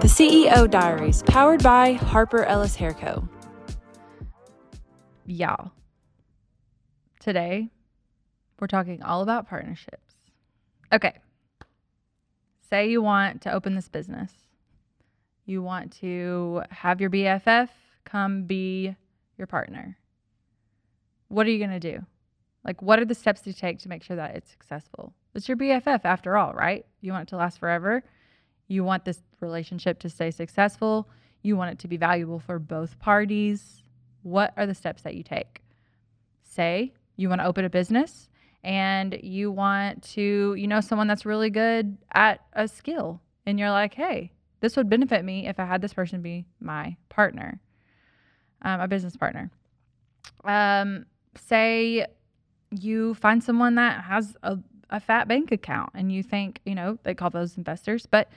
The CEO Diaries, powered by Harper Ellis Hair Co. Y'all, today we're talking all about partnerships. Okay. Say you want to open this business, you want to have your BFF come be your partner. What are you going to do? Like, what are the steps to take to make sure that it's successful? It's your BFF after all, right? You want it to last forever. You want this relationship to stay successful. You want it to be valuable for both parties. What are the steps that you take? Say you want to open a business and you want to, you know, someone that's really good at a skill. And you're like, hey, this would benefit me if I had this person be my partner, um, a business partner. Um, say you find someone that has a, a fat bank account and you think, you know, they call those investors, but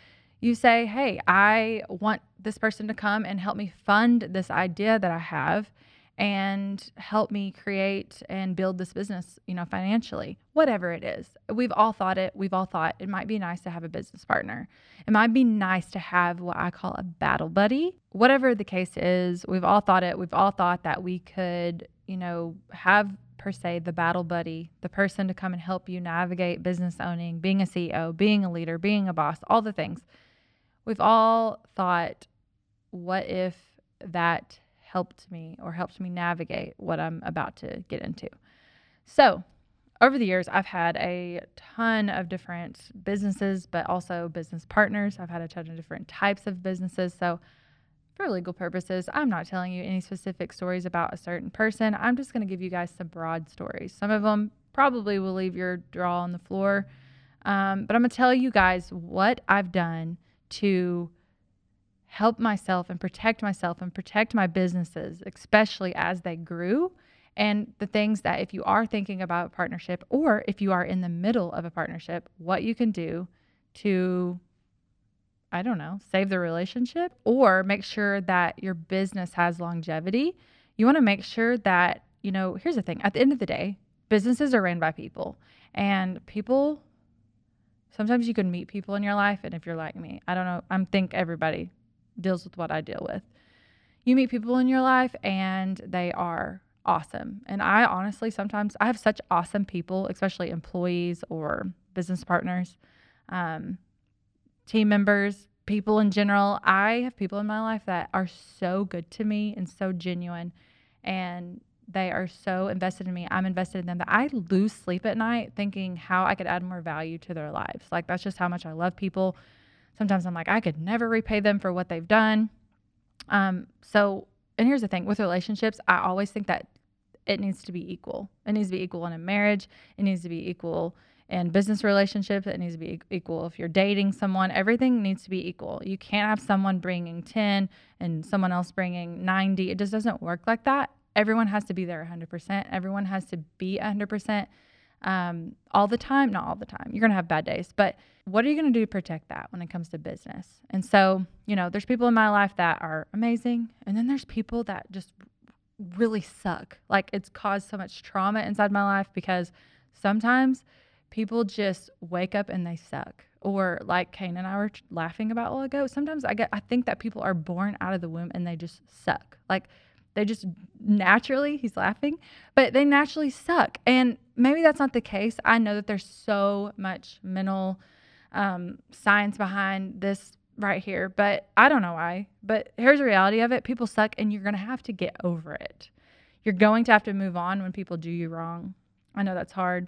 you say, hey, I want this person to come and help me fund this idea that I have and help me create and build this business, you know, financially, whatever it is. We've all thought it. We've all thought it might be nice to have a business partner. It might be nice to have what I call a battle buddy. Whatever the case is, we've all thought it. We've all thought that we could, you know, have per se the battle buddy, the person to come and help you navigate business owning, being a CEO, being a leader, being a boss, all the things. We've all thought, what if that helped me or helped me navigate what I'm about to get into. So, over the years, I've had a ton of different businesses, but also business partners. I've had a ton of different types of businesses. So, for legal purposes, I'm not telling you any specific stories about a certain person. I'm just going to give you guys some broad stories. Some of them probably will leave your jaw on the floor. Um, but I'm going to tell you guys what I've done to help myself and protect myself and protect my businesses, especially as they grew. And the things that, if you are thinking about a partnership or if you are in the middle of a partnership, what you can do to, I don't know, save the relationship or make sure that your business has longevity. You want to make sure that, you know, here's the thing at the end of the day, businesses are ran by people and people sometimes you can meet people in your life and if you're like me i don't know i'm think everybody deals with what I deal with. You meet people in your life and they are awesome. And I honestly sometimes I have such awesome people, especially employees or business partners, um, team members, people in general. I have people in my life that are so good to me and so genuine and they are so invested in me. I'm invested in them that I lose sleep at night thinking how I could add more value to their lives. Like that's just how much I love people. Sometimes I'm like, I could never repay them for what they've done. Um, so, and here's the thing with relationships, I always think that it needs to be equal. It needs to be equal in a marriage, it needs to be equal in business relationships, it needs to be equal if you're dating someone. Everything needs to be equal. You can't have someone bringing 10 and someone else bringing 90. It just doesn't work like that. Everyone has to be there 100%. Everyone has to be 100% um, all the time. Not all the time. You're going to have bad days, but what are you going to do to protect that when it comes to business? And so, you know, there's people in my life that are amazing, and then there's people that just really suck. Like it's caused so much trauma inside my life because sometimes people just wake up and they suck. Or like Kane and I were laughing about a while ago, sometimes I get I think that people are born out of the womb and they just suck. Like they just naturally, he's laughing, but they naturally suck. And maybe that's not the case. I know that there's so much mental um, science behind this right here, but I don't know why. But here's the reality of it people suck, and you're going to have to get over it. You're going to have to move on when people do you wrong. I know that's hard.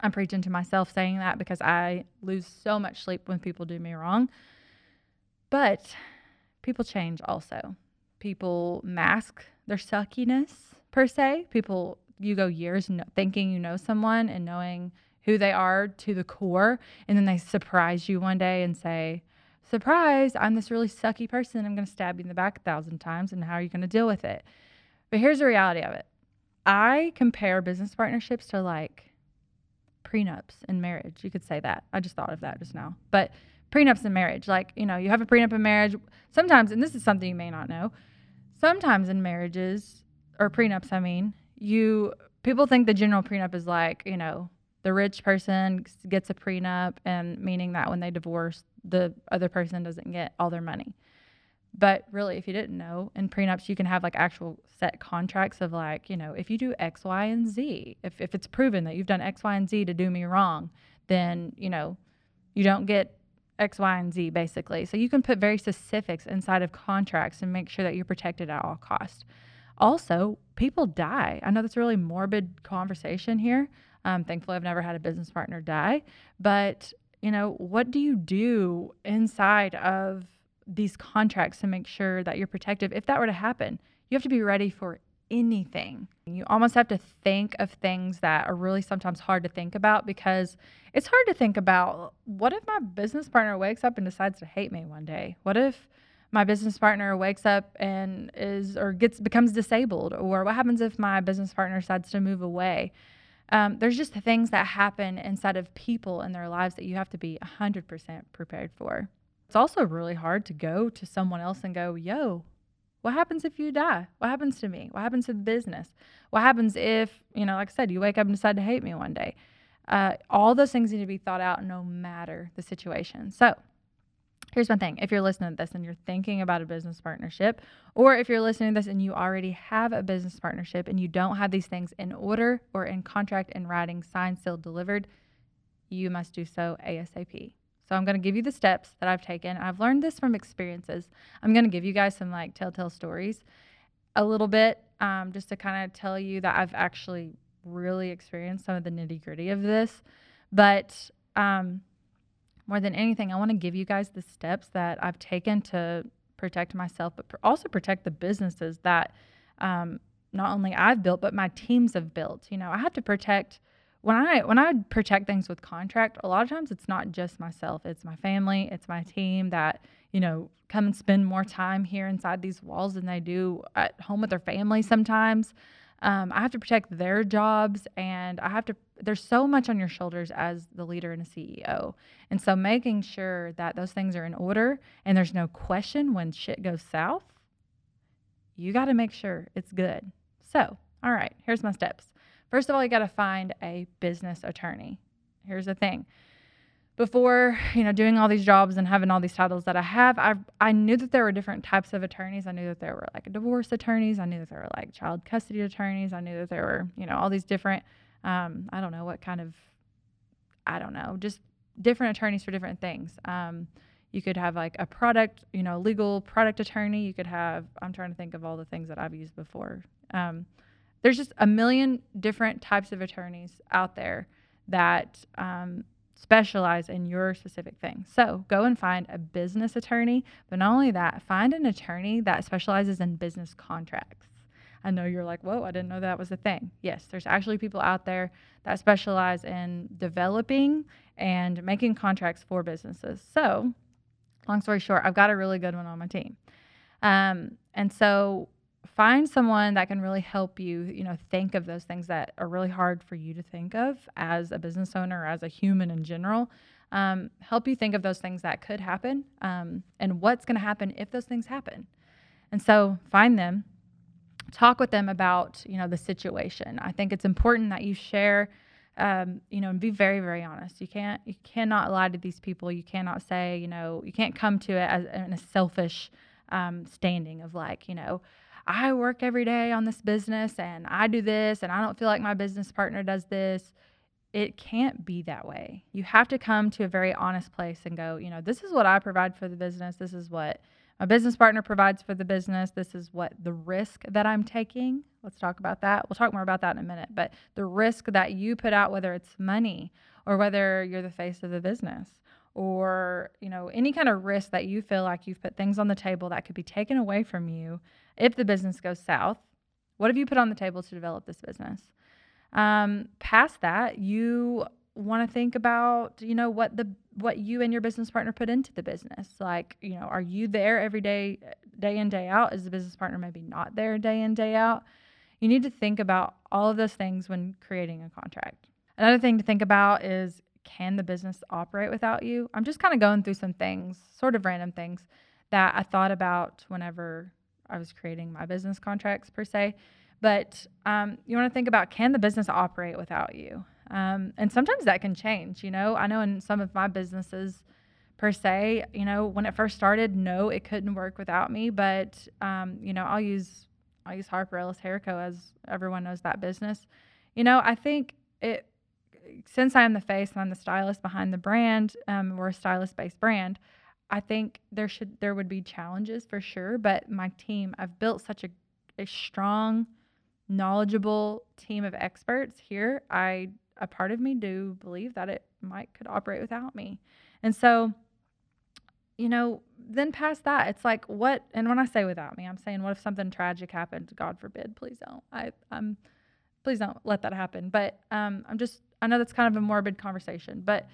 I'm preaching to myself saying that because I lose so much sleep when people do me wrong. But people change also. People mask their suckiness per se. People, you go years thinking you know someone and knowing who they are to the core. And then they surprise you one day and say, Surprise, I'm this really sucky person. I'm going to stab you in the back a thousand times. And how are you going to deal with it? But here's the reality of it I compare business partnerships to like prenups in marriage. You could say that. I just thought of that just now. But prenups in marriage, like, you know, you have a prenup in marriage. Sometimes, and this is something you may not know, sometimes in marriages or prenups, I mean, you people think the general prenup is like, you know, The rich person gets a prenup, and meaning that when they divorce, the other person doesn't get all their money. But really, if you didn't know, in prenups, you can have like actual set contracts of like, you know, if you do X, Y, and Z, if, if it's proven that you've done X, Y, and Z to do me wrong, then, you know, you don't get X, Y, and Z basically. So you can put very specifics inside of contracts and make sure that you're protected at all costs. Also, people die. I know that's a really morbid conversation here. Um, thankfully, I've never had a business partner die. But, you know, what do you do inside of these contracts to make sure that you're protective if that were to happen? You have to be ready for anything. You almost have to think of things that are really sometimes hard to think about because it's hard to think about what if my business partner wakes up and decides to hate me one day? What if my business partner wakes up and is or gets becomes disabled or what happens if my business partner decides to move away? Um, there's just things that happen inside of people in their lives that you have to be 100% prepared for. It's also really hard to go to someone else and go, yo, what happens if you die? What happens to me? What happens to the business? What happens if, you know, like I said, you wake up and decide to hate me one day? Uh, all those things need to be thought out no matter the situation. So, here's one thing if you're listening to this and you're thinking about a business partnership, or if you're listening to this and you already have a business partnership and you don't have these things in order or in contract in writing, signed, sealed, delivered, you must do so ASAP. So I'm going to give you the steps that I've taken. I've learned this from experiences. I'm going to give you guys some like telltale stories a little bit um, just to kind of tell you that I've actually really experienced some of the nitty gritty of this. But um, more than anything, I want to give you guys the steps that I've taken to protect myself, but pr- also protect the businesses that um, not only I've built, but my teams have built. You know, I have to protect when I when I protect things with contract, a lot of times it's not just myself, it's my family, it's my team that, you know, come and spend more time here inside these walls than they do at home with their family sometimes. Um, I have to protect their jobs and I have to there's so much on your shoulders as the leader and a CEO. And so making sure that those things are in order and there's no question when shit goes south, you got to make sure it's good. So, all right, here's my steps. First of all, you got to find a business attorney. Here's the thing. Before, you know, doing all these jobs and having all these titles that I have, I I knew that there were different types of attorneys. I knew that there were like divorce attorneys. I knew that there were like child custody attorneys. I knew that there were, you know, all these different um, I don't know what kind of I don't know, just different attorneys for different things. Um, you could have like a product, you know, legal product attorney. You could have, I'm trying to think of all the things that I've used before. Um, there's just a million different types of attorneys out there that um, specialize in your specific thing. So go and find a business attorney, but not only that, find an attorney that specializes in business contracts. I know you're like, whoa, I didn't know that was a thing. Yes, there's actually people out there that specialize in developing and making contracts for businesses. So, long story short, I've got a really good one on my team. Um, and so, find someone that can really help you, you know, think of those things that are really hard for you to think of as a business owner as a human in general. Um, help you think of those things that could happen um, and what's going to happen if those things happen. And so, find them talk with them about you know the situation i think it's important that you share um, you know and be very very honest you can't you cannot lie to these people you cannot say you know you can't come to it as in a selfish um, standing of like you know i work every day on this business and i do this and i don't feel like my business partner does this it can't be that way you have to come to a very honest place and go you know this is what i provide for the business this is what my business partner provides for the business. This is what the risk that I'm taking. Let's talk about that. We'll talk more about that in a minute. But the risk that you put out, whether it's money or whether you're the face of the business or you know any kind of risk that you feel like you've put things on the table that could be taken away from you if the business goes south what have you put on the table to develop this business? Um, past that you want to think about you know what the what you and your business partner put into the business. Like you know are you there every day day in day out? Is the business partner maybe not there day in day out? You need to think about all of those things when creating a contract. Another thing to think about is can the business operate without you? I'm just kind of going through some things sort of random things that i thought about whenever i was creating my business contracts per se but um, you want to think about can the business operate without you Um, and sometimes that can change, you know. I know in some of my businesses, per se, you know, when it first started, no, it couldn't work without me. But, um, you know, I'll use I'll use Harper Ellis Hair Co. as everyone knows that business. You know, I think it since I am the face and I'm the stylist behind the brand, um, we're a stylist based brand. I think there should there would be challenges for sure, but my team, I've built such a, a strong, knowledgeable team of experts here. I a part of me do believe that it might could operate without me. And so, you know, then past that, it's like what and when I say without me, I'm saying what if something tragic happened? God forbid, please don't. I I'm please don't let that happen. But um I'm just I know that's kind of a morbid conversation, but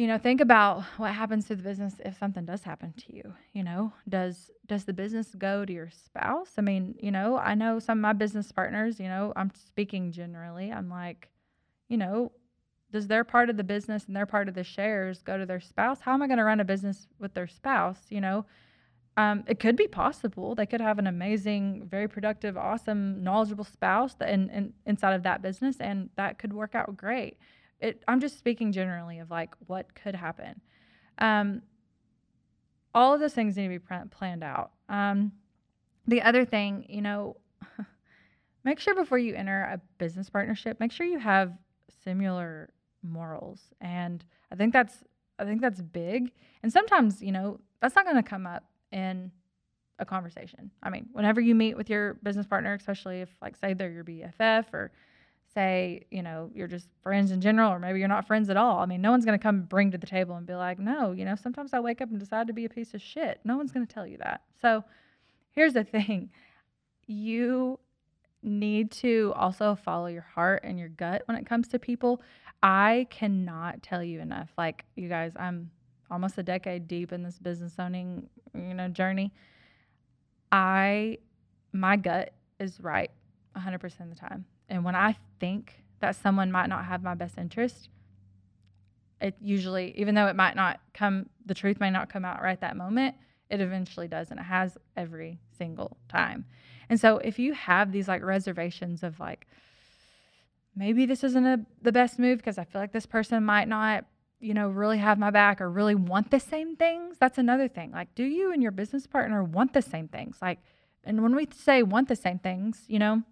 you know think about what happens to the business if something does happen to you you know? Does does the business go to your spouse? I mean you know i know some of my business partners you know i'm speaking generally i'm like you know does their part of the business and their part of the shares go to their spouse? How am i going to run a business with their spouse you know? Um, it could be possible they could have an amazing very productive awesome knowledgeable spouse in, inside of that business and that could work out great it, I'm just speaking generally of like what could happen. Um, all of those things need to be planned out. Um, the other thing, you know, make sure before you enter a business partnership, make sure you have similar morals. And I think that's I think that's big. And sometimes, you know, that's not going to come up in a conversation. I mean, whenever you meet with your business partner, especially if like say they're your BFF or say, you know, you're just friends in general, or maybe you're not friends at all. I mean, no one's going to come bring to the table and be like, no, you know, sometimes I wake up and decide to be a piece of shit. No one's going to tell you that. So here's the thing you need to also follow your heart and your gut when it comes to people. I cannot tell you enough. Like, you guys, I'm almost a decade deep in this business owning, you know, journey. I, my gut is right 100% of the time. And when I think that someone might not have my best interest, it usually, even though it might not come, the truth may not come out right that moment, it eventually does. And it has every single time. And so if you have these like reservations of like, maybe this isn't a, the best move because I feel like this person might not, you know, really have my back or really want the same things, that's another thing. Like, do you and your business partner want the same things? Like, and when we say want the same things, you know,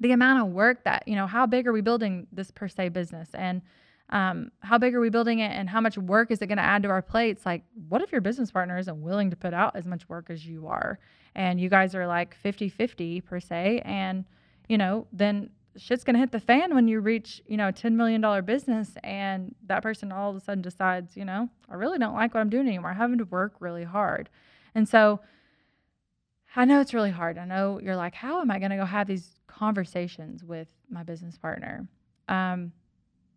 the amount of work that you know how big are we building this per se business? And um, how big are we building it and how much work is it going to add to our plates? Like what if your business partner isn't willing to put out as much work as you are? And you guys are like 50 50 per se and you know then shit's going to hit the fan when you reach you know $10 million business and that person all of a sudden decides you know i really don't like what i'm doing anymore. I'm having to work really hard. And so I know it's really hard. I know you're like, how am I going to go have these conversations with my business partner? Um,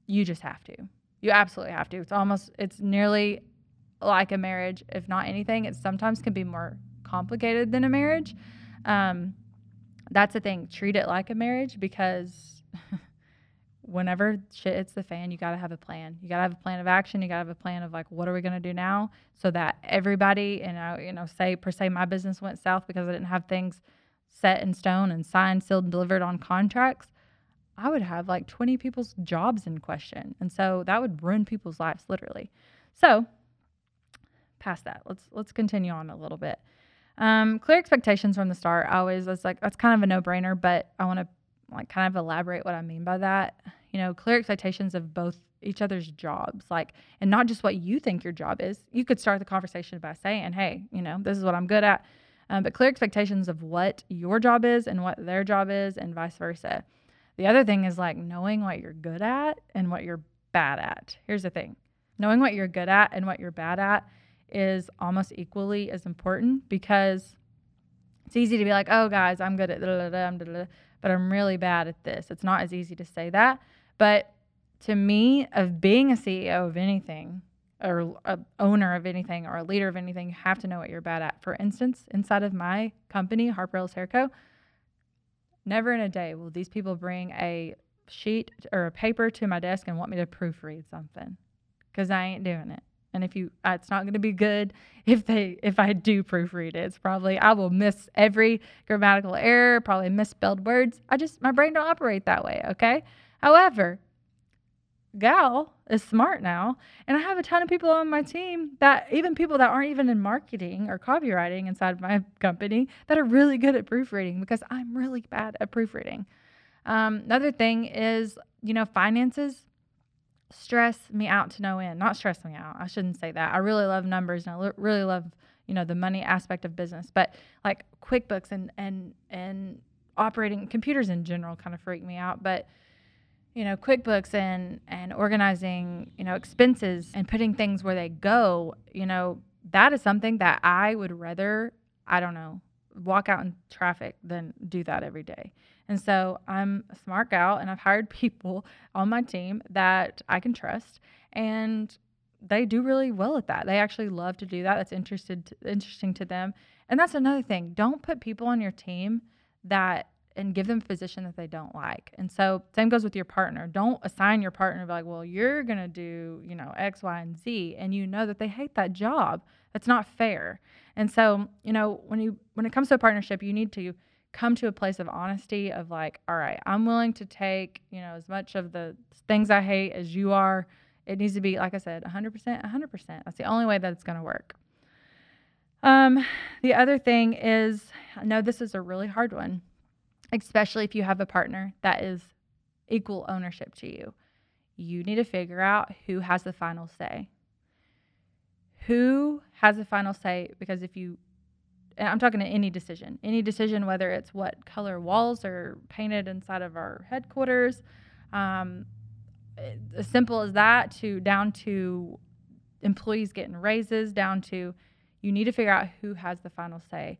you just have to. You absolutely have to. It's almost, it's nearly like a marriage, if not anything. It sometimes can be more complicated than a marriage. Um, that's the thing. Treat it like a marriage because whenever shit hits the fan, you got to have a plan. You got to have a plan of action. You got to have a plan of like, what are we going to do now so that everybody, and I, you know, say per se my business went south because I didn't have things set in stone and signed, sealed, and delivered on contracts. I would have like 20 people's jobs in question. And so that would ruin people's lives literally. So past that, let's, let's continue on a little bit. Um, clear expectations from the start. I always, was like, that's kind of a no brainer, but I want to like kind of elaborate what I mean by that you know, clear expectations of both each other's jobs, like, and not just what you think your job is. You could start the conversation by saying, hey, you know, this is what I'm good at. Um, but clear expectations of what your job is and what their job is, and vice versa. The other thing is like knowing what you're good at and what you're bad at. Here's the thing knowing what you're good at and what you're bad at is almost equally as important because it's easy to be like, oh, guys, I'm good at da, da, da, but I'm really bad at this. It's not as easy to say that. But to me, of being a CEO of anything, or a owner of anything, or a leader of anything, you have to know what you're bad at. For instance, inside of my company, Harper Hair Co., never in a day will these people bring a sheet or a paper to my desk and want me to proofread something because I ain't doing it. And if you, uh, it's not going to be good if they, if I do proofread it. It's probably I will miss every grammatical error, probably misspelled words. I just my brain don't operate that way. Okay, However, gal is smart now and i have a ton of people on my team that even people that aren't even in marketing or copywriting inside my company that are really good at proofreading because i'm really bad at proofreading. Um, another thing is you know finances stress me out to no end. Not stress me out i shouldn't say that. I really love numbers and i lo- really love you know the money aspect of business but like quickbooks and and and operating computers in general kind of freak me out but you know quickbooks and and organizing you know expenses and putting things where they go you know that is something that i would rather i don't know walk out in traffic than do that every day. And so i'm a smart gal and i've hired people on my team that i can trust and they do really well at that. They actually love to do that. That's interested interesting to them. And that's another thing. Don't put people on your team that and give them a position that they don't like. And so same goes with your partner. Don't assign your partner be like, well, you're gonna do, you know, X, Y, and Z, and you know that they hate that job. That's not fair. And so, you know, when you when it comes to a partnership, you need to come to a place of honesty of like, all right, I'm willing to take, you know, as much of the things I hate as you are. It needs to be, like I said, 100%, 100%. That's the only way that it's going to work. Um, the other thing is, I know this is a really hard one especially if you have a partner that is equal ownership to you. You need to figure out who has the final say. Who has the final say? Because if you, I'm talking to any decision, any decision, whether it's what color walls are painted inside of our headquarters, um, as simple as that, to down to employees getting raises, down to you need to figure out who has the final say.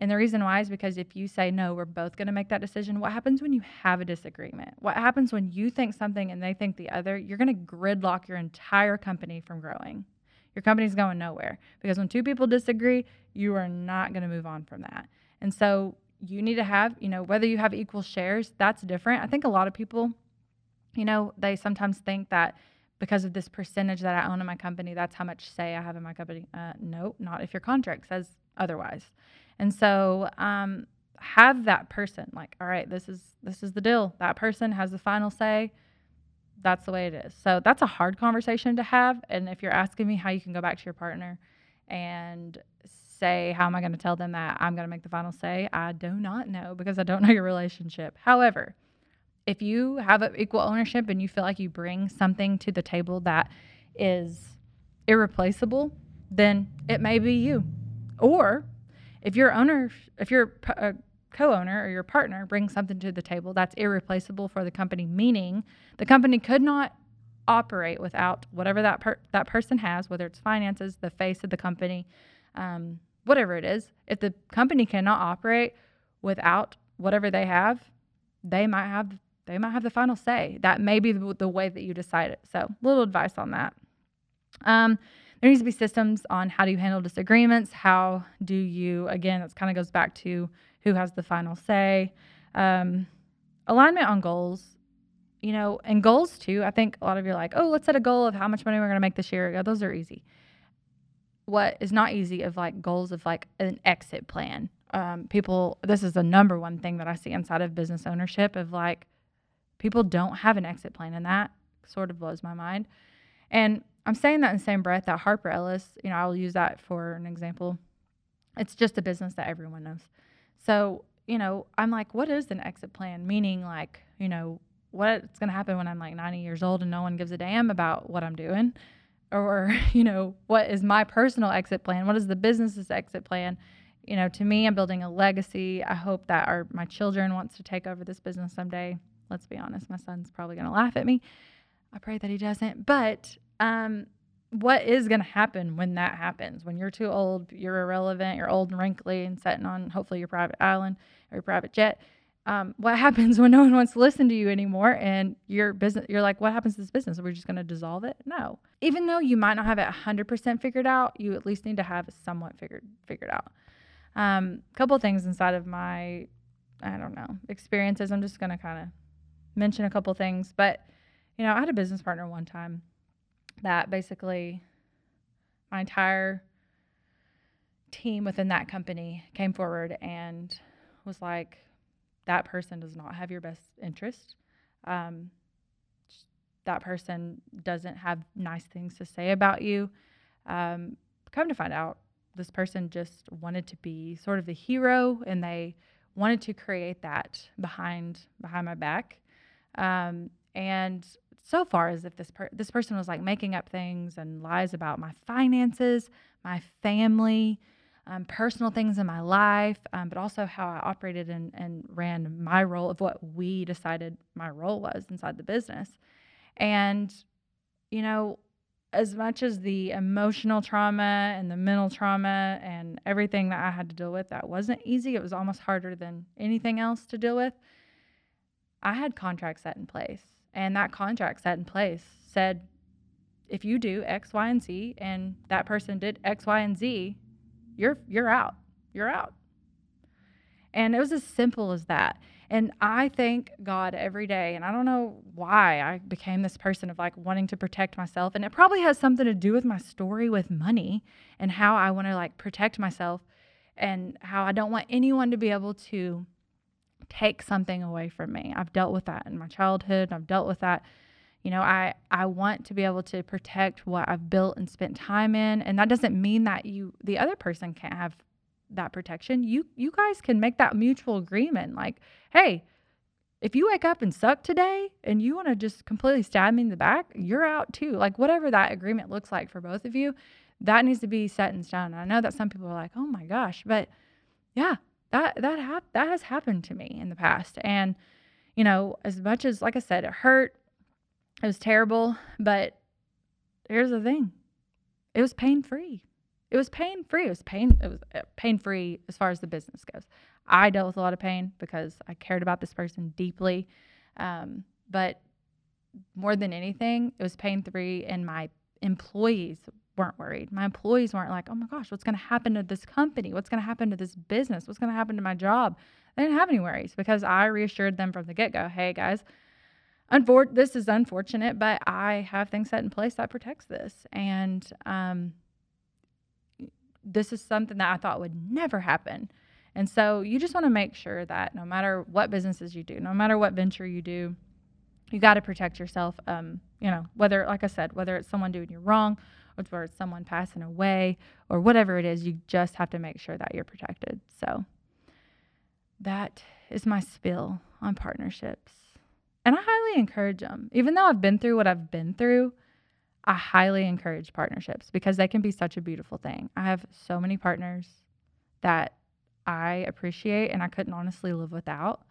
And the reason why is because if you say, no, we're both going to make that decision, what happens when you have a disagreement? What happens when you think something and they think the other? You're going to gridlock your entire company from growing. Your company's going nowhere because when two people disagree, you are not going to move on from that. And so you need to have, you know, whether you have equal shares, that's different. I think a lot of people, you know, they sometimes think that because of this percentage that I own in my company, that's how much say I have in my company. Uh, no, not if your contract says otherwise. And so um, have that person like, all right, this is this is the deal. That person has the final say. That's the way it is. So that's a hard conversation to have. And if you're asking me how you can go back to your partner and say, how am I going to tell them that I'm going to make the final say? I do not know because I don't know your relationship. However, if you have equal ownership and you feel like you bring something to the table that is irreplaceable, then it may be you. Or if your owner, if your a co-owner or your partner brings something to the table that's irreplaceable for the company, meaning the company could not operate without whatever that per- that person has, whether it's finances, the face of the company, um, whatever it is. If the company cannot operate without whatever they have, they might have they might have the final say. That may be the, the way that you decide it. So, little advice on that. Um, there needs to be systems on how do you handle disagreements how do you again that kind of goes back to who has the final say. Um, alignment on goals you know and goals too i think a lot of you are like oh let's set a goal of how much money we're going to make this year. Yeah, those are easy. What is not easy of like goals of like an exit plan. Um, people this is the number one thing that i see inside of business ownership of like people don't have an exit plan and that sort of blows my mind. And I'm saying that in the same breath that Harper Ellis, you know, I'll use that for an example. It's just a business that everyone knows. So, you know, I'm like, what is an exit plan? Meaning, like, you know, what's going to happen when I'm like 90 years old and no one gives a damn about what I'm doing? Or, you know, what is my personal exit plan? What is the business's exit plan? You know, to me, I'm building a legacy. I hope that our my children wants to take over this business someday. Let's be honest, my son's probably going to laugh at me. I pray that he doesn't. But um, what is going to happen when that happens? When you're too old, you're irrelevant, you're old and wrinkly and sitting on hopefully your private island or your private jet. Um, what happens when no one wants to listen to you anymore and your business you're like what happens to this business? Are we just going to dissolve it? No. Even though you might not have it 100% figured out you at least need to have it somewhat figured figured out. A um, couple things inside of my i don't know experiences. I'm just going to kind of mention a couple things but you know i had a business partner one time that basically my entire team within that company came forward and was like, that person does not have your best interest. Um, that person doesn't have nice things to say about you. Um, come to find out, this person just wanted to be sort of the hero, and they wanted to create that behind behind my back. Um, and so far as if this per- this person was like making up things and lies about my finances, my family, um, personal things in my life, um, but also how I operated and, and ran my role of what we decided my role was inside the business. And, you know, as much as the emotional trauma and the mental trauma and everything that I had to deal with, that wasn't easy. It was almost harder than anything else to deal with. I had contracts set in place, and that contract set in place said if you do X, Y, and Z, and that person did X, Y, and Z, you're you're out. You're out. And it was as simple as that. And I thank God every day. And I don't know why I became this person of like wanting to protect myself. And it probably has something to do with my story with money and how I want to like protect myself and how I don't want anyone to be able to take something away from me. I've dealt with that in my childhood. I've dealt with that. You know, I I want to be able to protect what I've built and spent time in, and that doesn't mean that you the other person can't have that protection. You you guys can make that mutual agreement like, "Hey, if you wake up and suck today and you want to just completely stab me in the back, you're out too." Like whatever that agreement looks like for both of you, that needs to be set in stone. And I know that some people are like, "Oh my gosh," but yeah, that that hap- that has happened to me in the past. And you know, as much as like I said, it hurt, it was terrible, but here's the thing. It was pain free. It was pain free. It was pain it was uh, pain free as far as the business goes. I dealt with a lot of pain because I cared about this person deeply. Um, but more than anything, it was pain free and my employees weren't worried. My employees weren't like, oh my gosh, what's going to happen to this company? What's going to happen to this business? What's going to happen to my job? They didn't have any worries because I reassured them from the get go hey, guys, unfor- this is unfortunate, but I have things set in place that protects this. And um, this is something that I thought would never happen. And so you just want to make sure that no matter what businesses you do, no matter what venture you do, you got to protect yourself. Um, you know, whether, like I said, whether it's someone doing you wrong or it's someone passing away or whatever it is, you just have to make sure that you're protected. So that is my spill on partnerships. And I highly encourage them. Even though I've been through what I've been through, I highly encourage partnerships because they can be such a beautiful thing. I have so many partners that I appreciate and I couldn't honestly live without.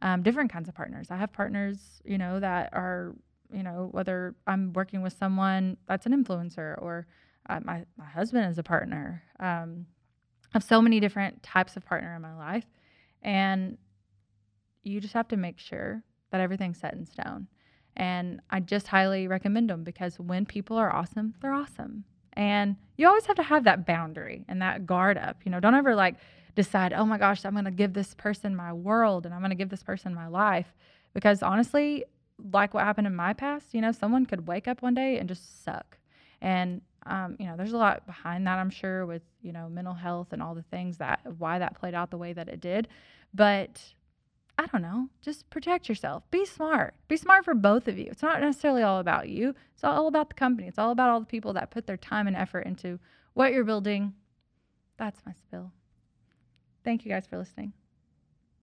Um, different kinds of partners. I have partners, you know, that are, you know, whether I'm working with someone that's an influencer or uh, my, my husband is a partner. Um, I have so many different types of partner in my life. And you just have to make sure that everything's set in stone. And I just highly recommend them because when people are awesome, they're awesome. And you always have to have that boundary and that guard up. You know, don't ever like decide, oh my gosh, I'm going to give this person my world and I'm going to give this person my life. Because honestly, like what happened in my past, you know, someone could wake up one day and just suck. And, um, you know, there's a lot behind that, I'm sure, with, you know, mental health and all the things that, why that played out the way that it did. But I don't know, just protect yourself. Be smart. Be smart for both of you. It's not necessarily all about you, it's all about the company. It's all about all the people that put their time and effort into what you're building. That's my spill. Thank you guys for listening.